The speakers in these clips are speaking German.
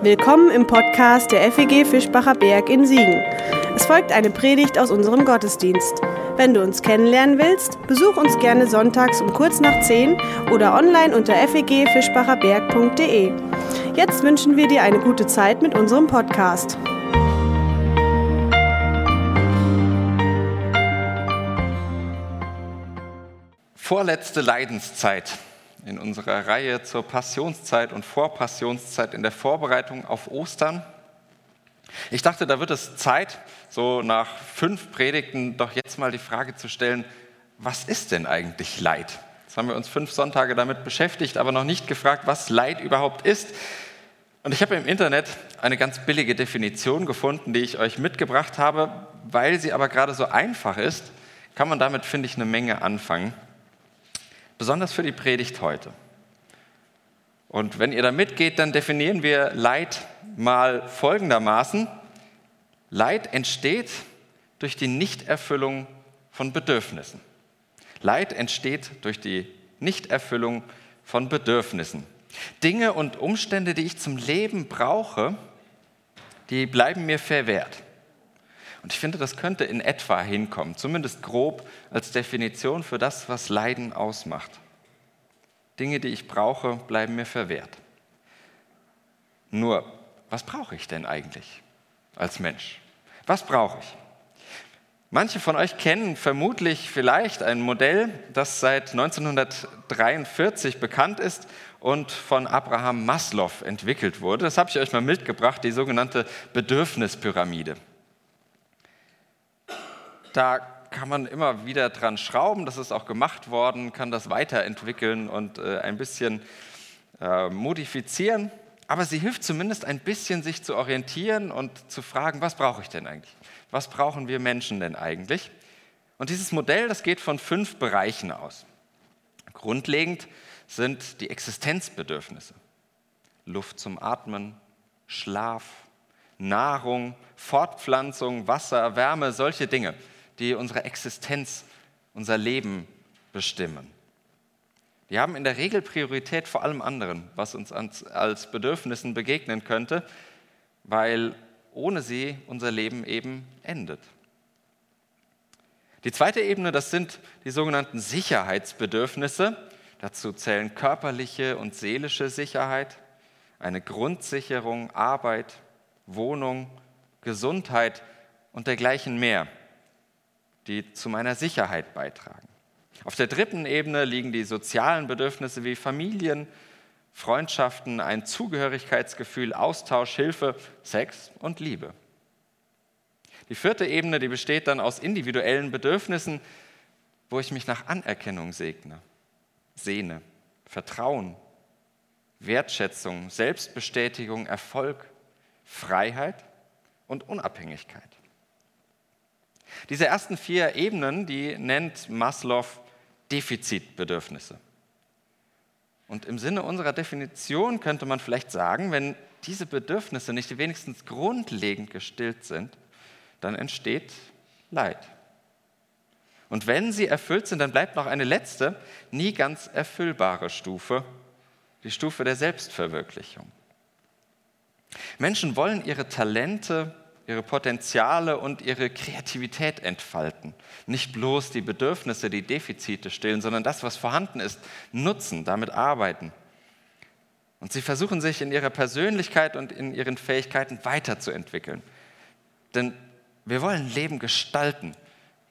Willkommen im Podcast der FEG Fischbacher Berg in Siegen. Es folgt eine Predigt aus unserem Gottesdienst. Wenn du uns kennenlernen willst, besuch uns gerne sonntags um kurz nach 10 oder online unter fegfischbacherberg.de. Jetzt wünschen wir dir eine gute Zeit mit unserem Podcast. Vorletzte Leidenszeit in unserer Reihe zur Passionszeit und Vorpassionszeit in der Vorbereitung auf Ostern. Ich dachte, da wird es Zeit, so nach fünf Predigten doch jetzt mal die Frage zu stellen, was ist denn eigentlich Leid? Jetzt haben wir uns fünf Sonntage damit beschäftigt, aber noch nicht gefragt, was Leid überhaupt ist. Und ich habe im Internet eine ganz billige Definition gefunden, die ich euch mitgebracht habe. Weil sie aber gerade so einfach ist, kann man damit, finde ich, eine Menge anfangen besonders für die Predigt heute. Und wenn ihr da mitgeht, dann definieren wir Leid mal folgendermaßen. Leid entsteht durch die Nichterfüllung von Bedürfnissen. Leid entsteht durch die Nichterfüllung von Bedürfnissen. Dinge und Umstände, die ich zum Leben brauche, die bleiben mir verwehrt. Und ich finde, das könnte in etwa hinkommen, zumindest grob als Definition für das, was Leiden ausmacht. Dinge, die ich brauche, bleiben mir verwehrt. Nur, was brauche ich denn eigentlich als Mensch? Was brauche ich? Manche von euch kennen vermutlich vielleicht ein Modell, das seit 1943 bekannt ist und von Abraham Maslow entwickelt wurde. Das habe ich euch mal mitgebracht, die sogenannte Bedürfnispyramide. Da kann man immer wieder dran schrauben, das ist auch gemacht worden, kann das weiterentwickeln und äh, ein bisschen äh, modifizieren. Aber sie hilft zumindest ein bisschen, sich zu orientieren und zu fragen, was brauche ich denn eigentlich? Was brauchen wir Menschen denn eigentlich? Und dieses Modell, das geht von fünf Bereichen aus. Grundlegend sind die Existenzbedürfnisse. Luft zum Atmen, Schlaf, Nahrung, Fortpflanzung, Wasser, Wärme, solche Dinge die unsere Existenz, unser Leben bestimmen. Die haben in der Regel Priorität vor allem anderen, was uns als Bedürfnissen begegnen könnte, weil ohne sie unser Leben eben endet. Die zweite Ebene, das sind die sogenannten Sicherheitsbedürfnisse. Dazu zählen körperliche und seelische Sicherheit, eine Grundsicherung, Arbeit, Wohnung, Gesundheit und dergleichen mehr die zu meiner Sicherheit beitragen. Auf der dritten Ebene liegen die sozialen Bedürfnisse wie Familien, Freundschaften, ein Zugehörigkeitsgefühl, Austausch, Hilfe, Sex und Liebe. Die vierte Ebene, die besteht dann aus individuellen Bedürfnissen, wo ich mich nach Anerkennung segne, sehne, Vertrauen, Wertschätzung, Selbstbestätigung, Erfolg, Freiheit und Unabhängigkeit. Diese ersten vier Ebenen, die nennt Maslow Defizitbedürfnisse. Und im Sinne unserer Definition könnte man vielleicht sagen, wenn diese Bedürfnisse nicht wenigstens grundlegend gestillt sind, dann entsteht Leid. Und wenn sie erfüllt sind, dann bleibt noch eine letzte, nie ganz erfüllbare Stufe, die Stufe der Selbstverwirklichung. Menschen wollen ihre Talente ihre Potenziale und ihre Kreativität entfalten. Nicht bloß die Bedürfnisse, die Defizite stillen, sondern das, was vorhanden ist, nutzen, damit arbeiten. Und sie versuchen sich in ihrer Persönlichkeit und in ihren Fähigkeiten weiterzuentwickeln. Denn wir wollen Leben gestalten.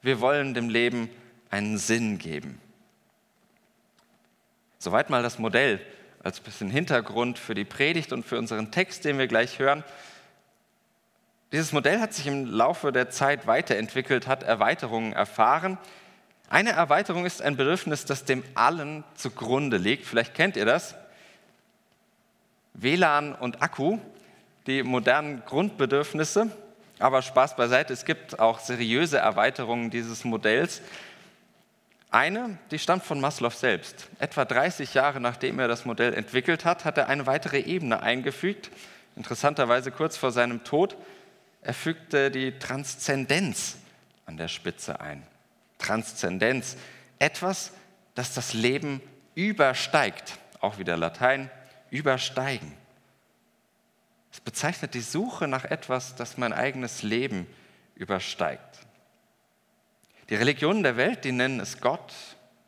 Wir wollen dem Leben einen Sinn geben. Soweit mal das Modell als bisschen Hintergrund für die Predigt und für unseren Text, den wir gleich hören. Dieses Modell hat sich im Laufe der Zeit weiterentwickelt, hat Erweiterungen erfahren. Eine Erweiterung ist ein Bedürfnis, das dem Allen zugrunde liegt. Vielleicht kennt ihr das. WLAN und Akku, die modernen Grundbedürfnisse. Aber Spaß beiseite, es gibt auch seriöse Erweiterungen dieses Modells. Eine, die stammt von Maslow selbst. Etwa 30 Jahre nachdem er das Modell entwickelt hat, hat er eine weitere Ebene eingefügt. Interessanterweise kurz vor seinem Tod er fügte die Transzendenz an der Spitze ein. Transzendenz, etwas, das das Leben übersteigt. Auch wieder Latein, übersteigen. Es bezeichnet die Suche nach etwas, das mein eigenes Leben übersteigt. Die Religionen der Welt, die nennen es Gott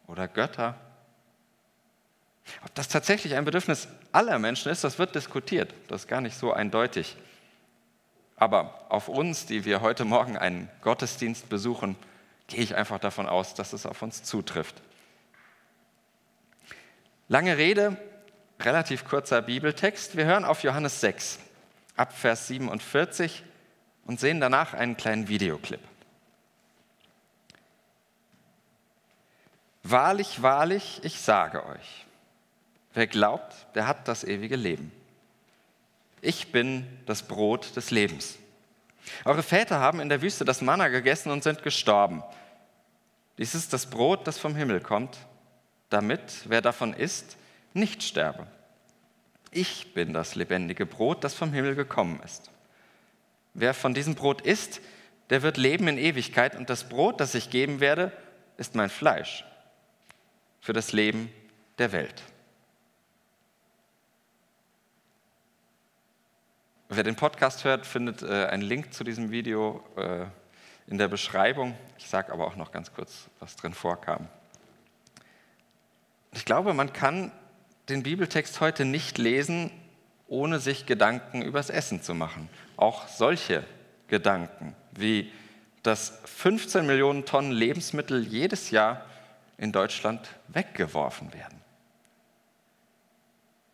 oder Götter. Ob das tatsächlich ein Bedürfnis aller Menschen ist, das wird diskutiert. Das ist gar nicht so eindeutig. Aber auf uns, die wir heute Morgen einen Gottesdienst besuchen, gehe ich einfach davon aus, dass es auf uns zutrifft. Lange Rede, relativ kurzer Bibeltext. Wir hören auf Johannes 6, ab Vers 47 und sehen danach einen kleinen Videoclip. Wahrlich, wahrlich, ich sage euch, wer glaubt, der hat das ewige Leben. Ich bin das Brot des Lebens. Eure Väter haben in der Wüste das Manna gegessen und sind gestorben. Dies ist das Brot, das vom Himmel kommt, damit, wer davon isst, nicht sterbe. Ich bin das lebendige Brot, das vom Himmel gekommen ist. Wer von diesem Brot isst, der wird leben in Ewigkeit und das Brot, das ich geben werde, ist mein Fleisch für das Leben der Welt. Wer den Podcast hört, findet äh, einen Link zu diesem Video äh, in der Beschreibung. Ich sage aber auch noch ganz kurz, was drin vorkam. Ich glaube, man kann den Bibeltext heute nicht lesen, ohne sich Gedanken übers Essen zu machen. Auch solche Gedanken, wie dass 15 Millionen Tonnen Lebensmittel jedes Jahr in Deutschland weggeworfen werden.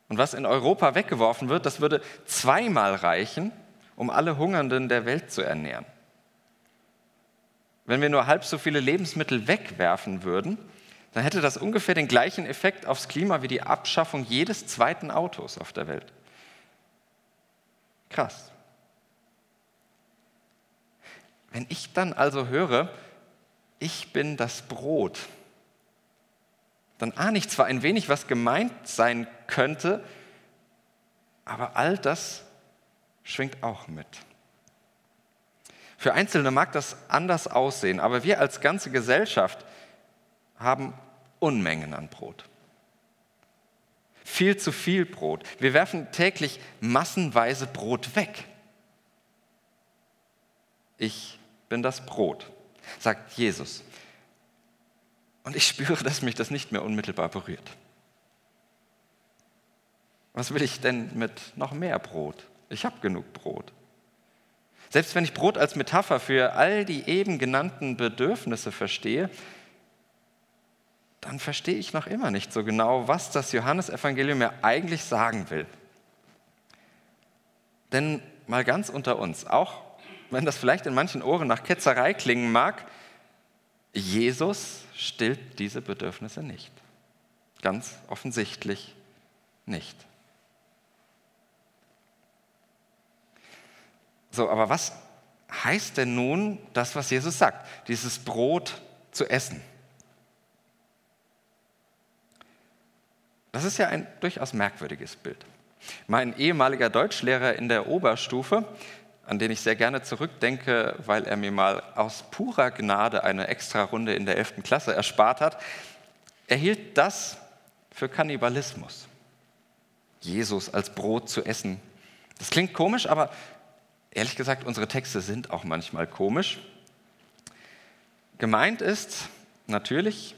Und was in Europa weggeworfen wird, das würde zweimal reichen, um alle Hungernden der Welt zu ernähren. Wenn wir nur halb so viele Lebensmittel wegwerfen würden, dann hätte das ungefähr den gleichen Effekt aufs Klima wie die Abschaffung jedes zweiten Autos auf der Welt. Krass. Wenn ich dann also höre, ich bin das Brot, dann ahne ich zwar ein wenig, was gemeint sein könnte, aber all das schwingt auch mit. Für Einzelne mag das anders aussehen, aber wir als ganze Gesellschaft haben Unmengen an Brot. Viel zu viel Brot. Wir werfen täglich massenweise Brot weg. Ich bin das Brot, sagt Jesus. Und ich spüre, dass mich das nicht mehr unmittelbar berührt. Was will ich denn mit noch mehr Brot? Ich habe genug Brot. Selbst wenn ich Brot als Metapher für all die eben genannten Bedürfnisse verstehe, dann verstehe ich noch immer nicht so genau, was das Johannesevangelium mir eigentlich sagen will. Denn mal ganz unter uns, auch wenn das vielleicht in manchen Ohren nach Ketzerei klingen mag, Jesus stillt diese Bedürfnisse nicht. Ganz offensichtlich nicht. So, aber was heißt denn nun das, was Jesus sagt? Dieses Brot zu essen. Das ist ja ein durchaus merkwürdiges Bild. Mein ehemaliger Deutschlehrer in der Oberstufe, an den ich sehr gerne zurückdenke, weil er mir mal aus purer Gnade eine extra Runde in der 11. Klasse erspart hat, erhielt das für Kannibalismus. Jesus als Brot zu essen. Das klingt komisch, aber ehrlich gesagt, unsere Texte sind auch manchmal komisch. Gemeint ist natürlich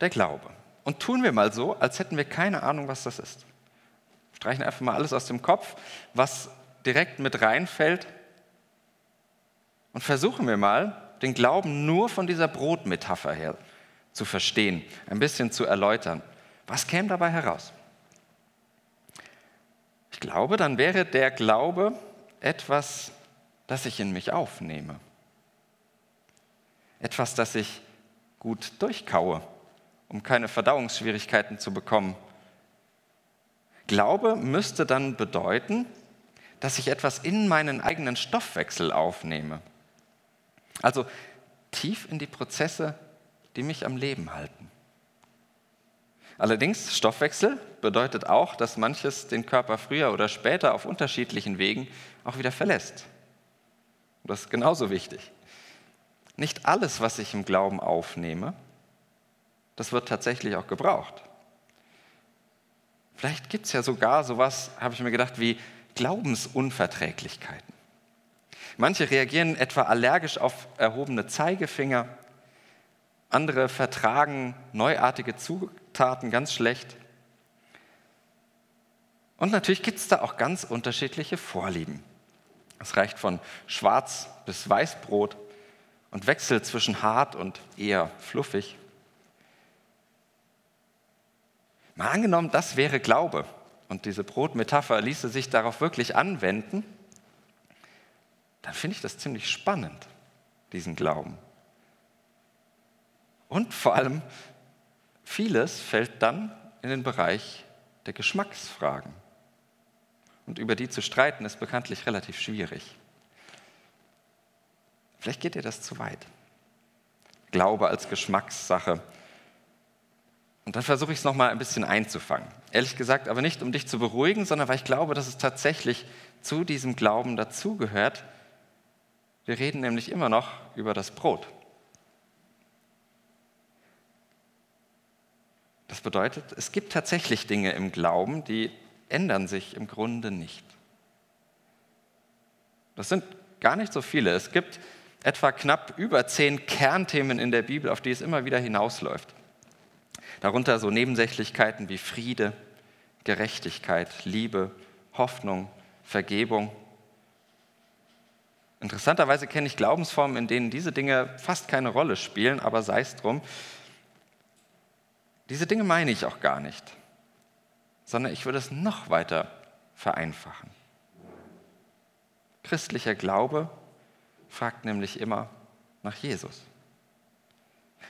der Glaube. Und tun wir mal so, als hätten wir keine Ahnung, was das ist. Streichen einfach mal alles aus dem Kopf, was direkt mit reinfällt. Und versuchen wir mal, den Glauben nur von dieser Brotmetapher her zu verstehen, ein bisschen zu erläutern. Was käme dabei heraus? Ich glaube, dann wäre der Glaube etwas, das ich in mich aufnehme. Etwas, das ich gut durchkaue um keine Verdauungsschwierigkeiten zu bekommen. Glaube müsste dann bedeuten, dass ich etwas in meinen eigenen Stoffwechsel aufnehme. Also tief in die Prozesse, die mich am Leben halten. Allerdings, Stoffwechsel bedeutet auch, dass manches den Körper früher oder später auf unterschiedlichen Wegen auch wieder verlässt. Das ist genauso wichtig. Nicht alles, was ich im Glauben aufnehme, das wird tatsächlich auch gebraucht. Vielleicht gibt es ja sogar sowas, habe ich mir gedacht, wie Glaubensunverträglichkeiten. Manche reagieren etwa allergisch auf erhobene Zeigefinger, andere vertragen neuartige Zutaten ganz schlecht. Und natürlich gibt es da auch ganz unterschiedliche Vorlieben. Es reicht von Schwarz bis Weißbrot und wechselt zwischen hart und eher fluffig. Mal angenommen, das wäre Glaube und diese Brotmetapher ließe sich darauf wirklich anwenden, dann finde ich das ziemlich spannend, diesen Glauben. Und vor allem, vieles fällt dann in den Bereich der Geschmacksfragen. Und über die zu streiten ist bekanntlich relativ schwierig. Vielleicht geht dir das zu weit. Glaube als Geschmackssache. Und dann versuche ich es nochmal ein bisschen einzufangen. Ehrlich gesagt, aber nicht um dich zu beruhigen, sondern weil ich glaube, dass es tatsächlich zu diesem Glauben dazugehört. Wir reden nämlich immer noch über das Brot. Das bedeutet, es gibt tatsächlich Dinge im Glauben, die ändern sich im Grunde nicht. Das sind gar nicht so viele. Es gibt etwa knapp über zehn Kernthemen in der Bibel, auf die es immer wieder hinausläuft. Darunter so Nebensächlichkeiten wie Friede, Gerechtigkeit, Liebe, Hoffnung, Vergebung. Interessanterweise kenne ich Glaubensformen, in denen diese Dinge fast keine Rolle spielen, aber sei es drum. Diese Dinge meine ich auch gar nicht, sondern ich würde es noch weiter vereinfachen. Christlicher Glaube fragt nämlich immer nach Jesus.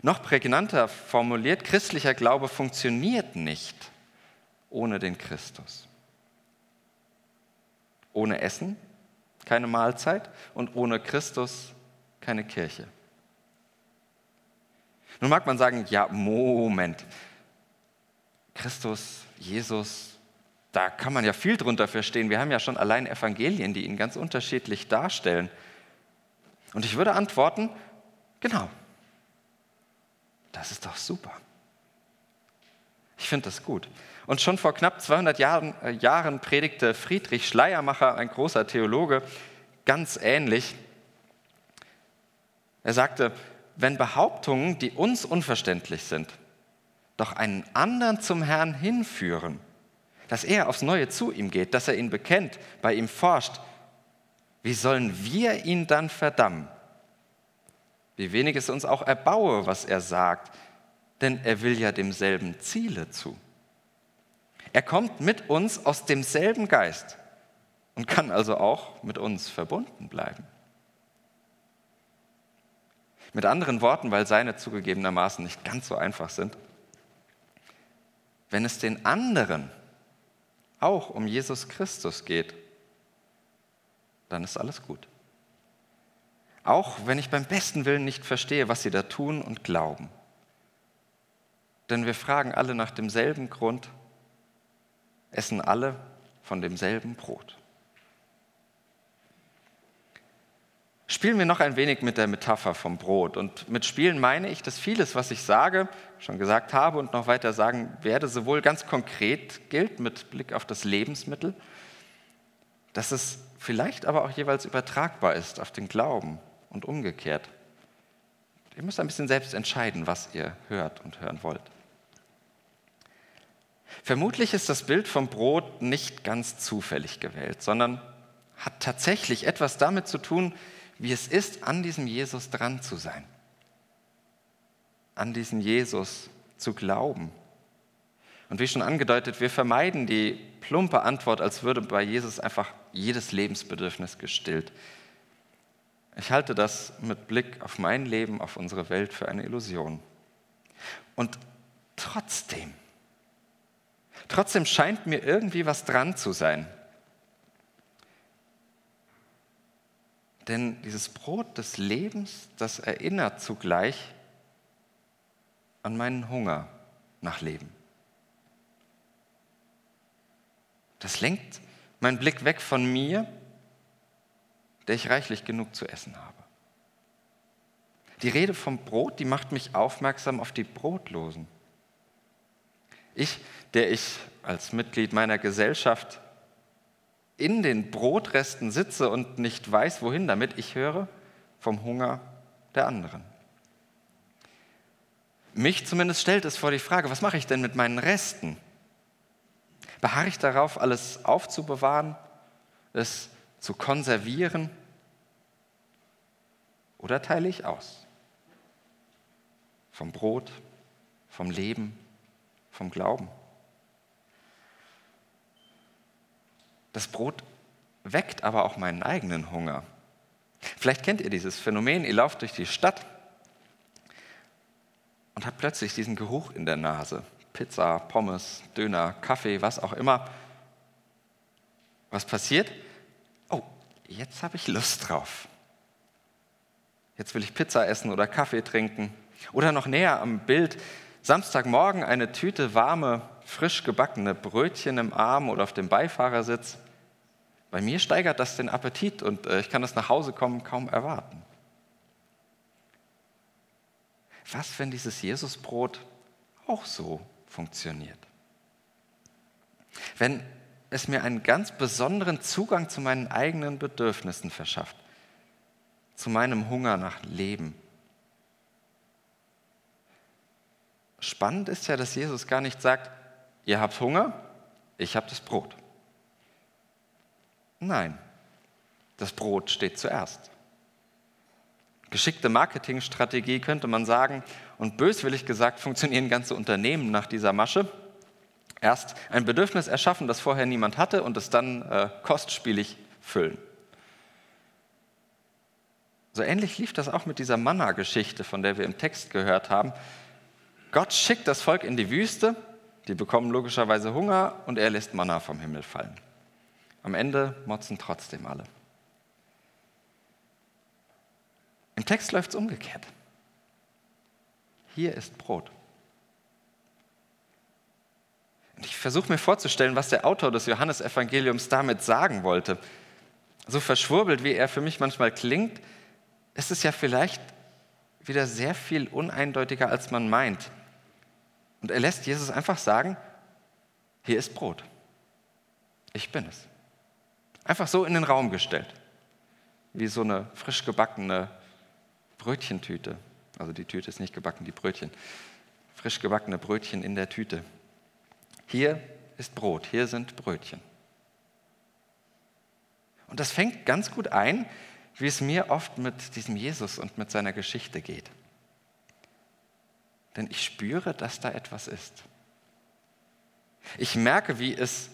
Noch prägnanter formuliert, christlicher Glaube funktioniert nicht ohne den Christus. Ohne Essen keine Mahlzeit und ohne Christus keine Kirche. Nun mag man sagen, ja, Moment, Christus, Jesus, da kann man ja viel drunter verstehen. Wir haben ja schon allein Evangelien, die ihn ganz unterschiedlich darstellen. Und ich würde antworten, genau, das ist doch super. Ich finde das gut. Und schon vor knapp 200 Jahren, äh, Jahren predigte Friedrich Schleiermacher, ein großer Theologe, ganz ähnlich. Er sagte, wenn Behauptungen, die uns unverständlich sind, doch einen anderen zum Herrn hinführen, dass er aufs Neue zu ihm geht, dass er ihn bekennt, bei ihm forscht, wie sollen wir ihn dann verdammen? Wie wenig es uns auch erbaue, was er sagt, denn er will ja demselben Ziele zu. Er kommt mit uns aus demselben Geist und kann also auch mit uns verbunden bleiben. Mit anderen Worten, weil seine zugegebenermaßen nicht ganz so einfach sind, wenn es den anderen auch um Jesus Christus geht, dann ist alles gut. Auch wenn ich beim besten Willen nicht verstehe, was sie da tun und glauben. Denn wir fragen alle nach demselben Grund, essen alle von demselben Brot. Spielen wir noch ein wenig mit der Metapher vom Brot. Und mit Spielen meine ich, dass vieles, was ich sage, schon gesagt habe und noch weiter sagen werde, sowohl ganz konkret gilt mit Blick auf das Lebensmittel, dass es vielleicht aber auch jeweils übertragbar ist auf den Glauben und umgekehrt. Ihr müsst ein bisschen selbst entscheiden, was ihr hört und hören wollt. Vermutlich ist das Bild vom Brot nicht ganz zufällig gewählt, sondern hat tatsächlich etwas damit zu tun, wie es ist, an diesem Jesus dran zu sein, an diesen Jesus zu glauben. Und wie schon angedeutet, wir vermeiden die plumpe Antwort, als würde bei Jesus einfach jedes Lebensbedürfnis gestillt. Ich halte das mit Blick auf mein Leben, auf unsere Welt für eine Illusion. Und trotzdem, trotzdem scheint mir irgendwie was dran zu sein. Denn dieses Brot des Lebens, das erinnert zugleich an meinen Hunger nach Leben. Das lenkt meinen Blick weg von mir, der ich reichlich genug zu essen habe. Die Rede vom Brot, die macht mich aufmerksam auf die Brotlosen. Ich, der ich als Mitglied meiner Gesellschaft in den Brotresten sitze und nicht weiß, wohin damit. Ich höre vom Hunger der anderen. Mich zumindest stellt es vor die Frage, was mache ich denn mit meinen Resten? Beharre ich darauf, alles aufzubewahren, es zu konservieren? Oder teile ich aus? Vom Brot, vom Leben, vom Glauben. Das Brot weckt aber auch meinen eigenen Hunger. Vielleicht kennt ihr dieses Phänomen, ihr lauft durch die Stadt und habt plötzlich diesen Geruch in der Nase. Pizza, Pommes, Döner, Kaffee, was auch immer. Was passiert? Oh, jetzt habe ich Lust drauf. Jetzt will ich Pizza essen oder Kaffee trinken. Oder noch näher am Bild, Samstagmorgen eine Tüte warme, frisch gebackene Brötchen im Arm oder auf dem Beifahrersitz. Bei mir steigert das den Appetit und äh, ich kann das nach Hause kommen kaum erwarten. Was, wenn dieses Jesusbrot auch so funktioniert? Wenn es mir einen ganz besonderen Zugang zu meinen eigenen Bedürfnissen verschafft, zu meinem Hunger nach Leben. Spannend ist ja, dass Jesus gar nicht sagt, ihr habt Hunger, ich habe das Brot. Nein, das Brot steht zuerst. Geschickte Marketingstrategie könnte man sagen, und böswillig gesagt funktionieren ganze Unternehmen nach dieser Masche. Erst ein Bedürfnis erschaffen, das vorher niemand hatte, und es dann äh, kostspielig füllen. So ähnlich lief das auch mit dieser Manna-Geschichte, von der wir im Text gehört haben. Gott schickt das Volk in die Wüste, die bekommen logischerweise Hunger und er lässt Manna vom Himmel fallen. Am Ende motzen trotzdem alle. Im Text läuft es umgekehrt. Hier ist Brot. Und ich versuche mir vorzustellen, was der Autor des Johannesevangeliums damit sagen wollte. So verschwurbelt, wie er für mich manchmal klingt, ist es ja vielleicht wieder sehr viel uneindeutiger, als man meint. Und er lässt Jesus einfach sagen, hier ist Brot. Ich bin es. Einfach so in den Raum gestellt, wie so eine frisch gebackene Brötchentüte. Also die Tüte ist nicht gebacken, die Brötchen. Frisch gebackene Brötchen in der Tüte. Hier ist Brot, hier sind Brötchen. Und das fängt ganz gut ein, wie es mir oft mit diesem Jesus und mit seiner Geschichte geht. Denn ich spüre, dass da etwas ist. Ich merke, wie es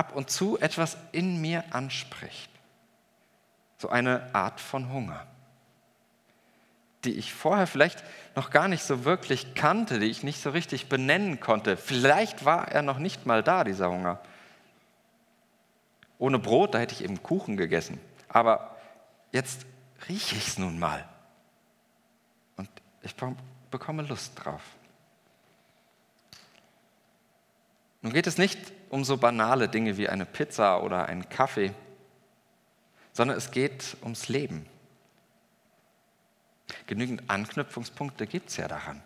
ab und zu etwas in mir anspricht. So eine Art von Hunger die ich vorher vielleicht noch gar nicht so wirklich kannte, die ich nicht so richtig benennen konnte. Vielleicht war er noch nicht mal da, dieser Hunger. Ohne Brot, da hätte ich eben Kuchen gegessen. Aber jetzt rieche ich es nun mal. Und ich bekomme Lust drauf. Nun geht es nicht um so banale Dinge wie eine Pizza oder einen Kaffee, sondern es geht ums Leben. Genügend Anknüpfungspunkte gibt es ja daran.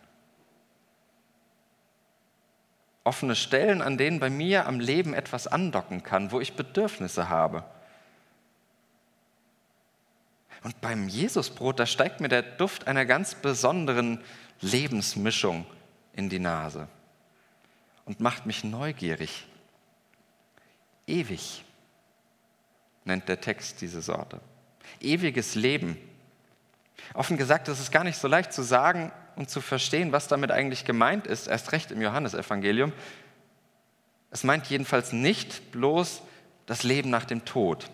Offene Stellen, an denen bei mir am Leben etwas andocken kann, wo ich Bedürfnisse habe. Und beim Jesusbrot, da steigt mir der Duft einer ganz besonderen Lebensmischung in die Nase und macht mich neugierig. Ewig nennt der Text diese Sorte. Ewiges Leben Offen gesagt, es ist gar nicht so leicht zu sagen und zu verstehen, was damit eigentlich gemeint ist, erst recht im Johannesevangelium. Es meint jedenfalls nicht bloß das Leben nach dem Tod.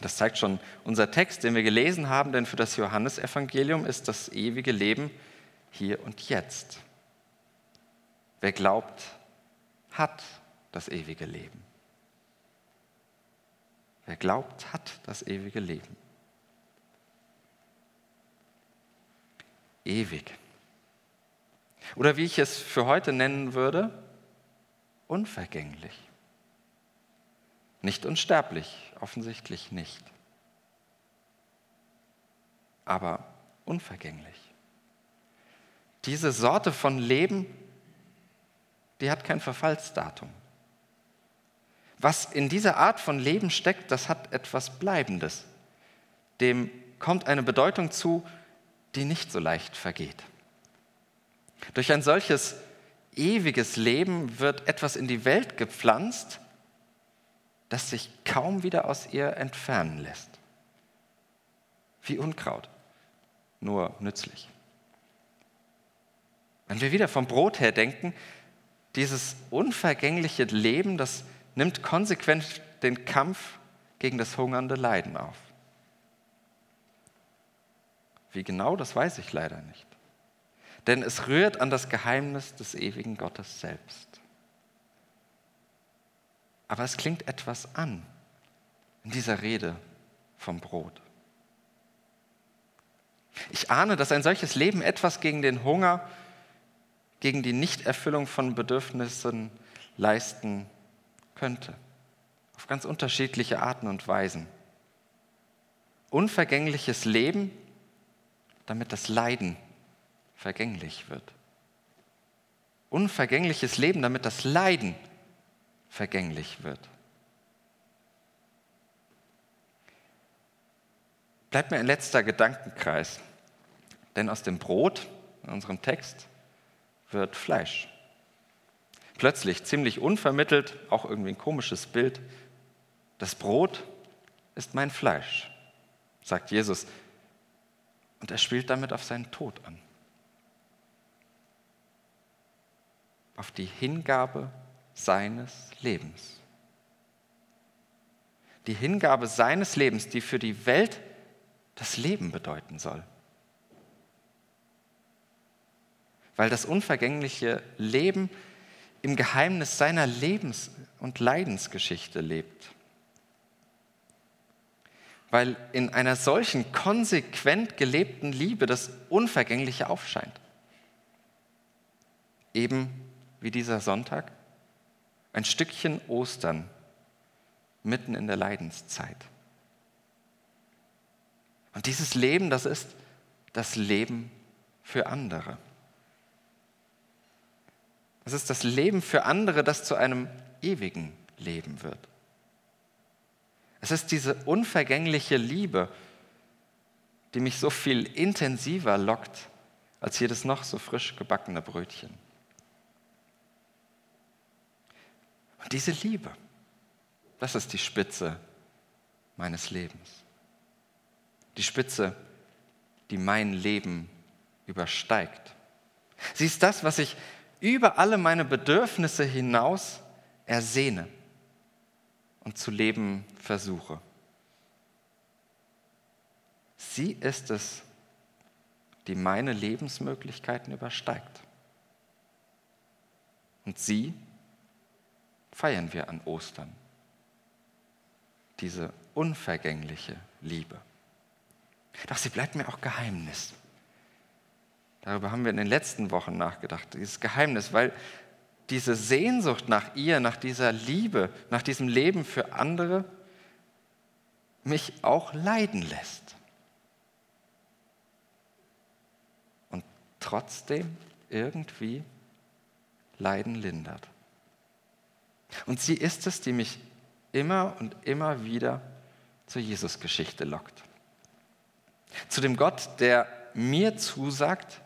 Das zeigt schon unser Text, den wir gelesen haben, denn für das Johannesevangelium ist das ewige Leben hier und jetzt. Wer glaubt, hat das ewige Leben. Wer glaubt, hat das ewige Leben. ewig. Oder wie ich es für heute nennen würde, unvergänglich. Nicht unsterblich, offensichtlich nicht. Aber unvergänglich. Diese Sorte von Leben, die hat kein Verfallsdatum. was in dieser Art von Leben steckt, das hat etwas Bleibendes. Dem kommt eine Bedeutung zu, die nicht so leicht vergeht. Durch ein solches ewiges Leben wird etwas in die Welt gepflanzt, das sich kaum wieder aus ihr entfernen lässt. Wie Unkraut, nur nützlich. Wenn wir wieder vom Brot her denken, dieses unvergängliche Leben, das nimmt konsequent den Kampf gegen das hungernde Leiden auf. Wie genau, das weiß ich leider nicht. Denn es rührt an das Geheimnis des ewigen Gottes selbst. Aber es klingt etwas an in dieser Rede vom Brot. Ich ahne, dass ein solches Leben etwas gegen den Hunger, gegen die Nichterfüllung von Bedürfnissen leisten könnte. Auf ganz unterschiedliche Arten und Weisen. Unvergängliches Leben, damit das Leiden vergänglich wird. Unvergängliches Leben, damit das Leiden vergänglich wird. Bleibt mir ein letzter Gedankenkreis, denn aus dem Brot in unserem Text wird Fleisch. Plötzlich, ziemlich unvermittelt, auch irgendwie ein komisches Bild, das Brot ist mein Fleisch, sagt Jesus. Und er spielt damit auf seinen Tod an. Auf die Hingabe seines Lebens. Die Hingabe seines Lebens, die für die Welt das Leben bedeuten soll. Weil das unvergängliche Leben im Geheimnis seiner Lebens- und Leidensgeschichte lebt. Weil in einer solchen konsequent gelebten Liebe das Unvergängliche aufscheint. Eben wie dieser Sonntag, ein Stückchen Ostern mitten in der Leidenszeit. Und dieses Leben, das ist das Leben für andere. Es ist das Leben für andere, das zu einem ewigen Leben wird. Es ist diese unvergängliche Liebe, die mich so viel intensiver lockt als jedes noch so frisch gebackene Brötchen. Und diese Liebe, das ist die Spitze meines Lebens. Die Spitze, die mein Leben übersteigt. Sie ist das, was ich über alle meine Bedürfnisse hinaus ersehne und zu leben versuche. Sie ist es, die meine Lebensmöglichkeiten übersteigt. Und sie feiern wir an Ostern. Diese unvergängliche Liebe. Doch sie bleibt mir auch Geheimnis. Darüber haben wir in den letzten Wochen nachgedacht, dieses Geheimnis, weil diese Sehnsucht nach ihr, nach dieser Liebe, nach diesem Leben für andere mich auch leiden lässt. Und trotzdem irgendwie Leiden lindert. Und sie ist es, die mich immer und immer wieder zur Jesus-Geschichte lockt. Zu dem Gott, der mir zusagt,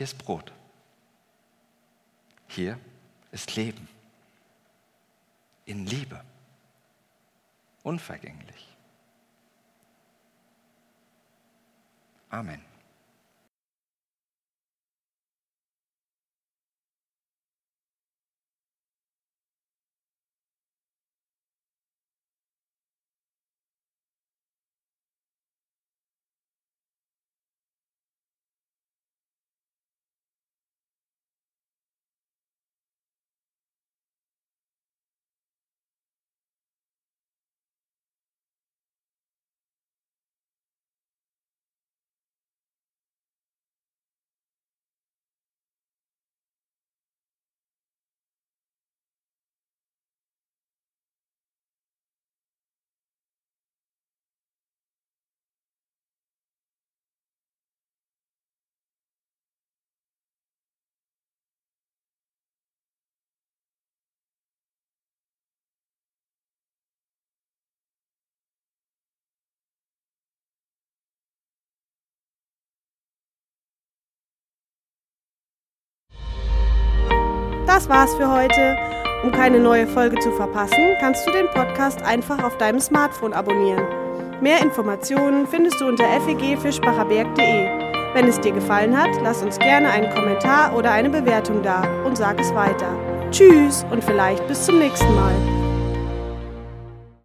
hier ist Brot. Hier ist Leben. In Liebe. Unvergänglich. Amen. Das war's für heute. Um keine neue Folge zu verpassen, kannst du den Podcast einfach auf deinem Smartphone abonnieren. Mehr Informationen findest du unter fegfischbacherberg.de. Wenn es dir gefallen hat, lass uns gerne einen Kommentar oder eine Bewertung da und sag es weiter. Tschüss und vielleicht bis zum nächsten Mal.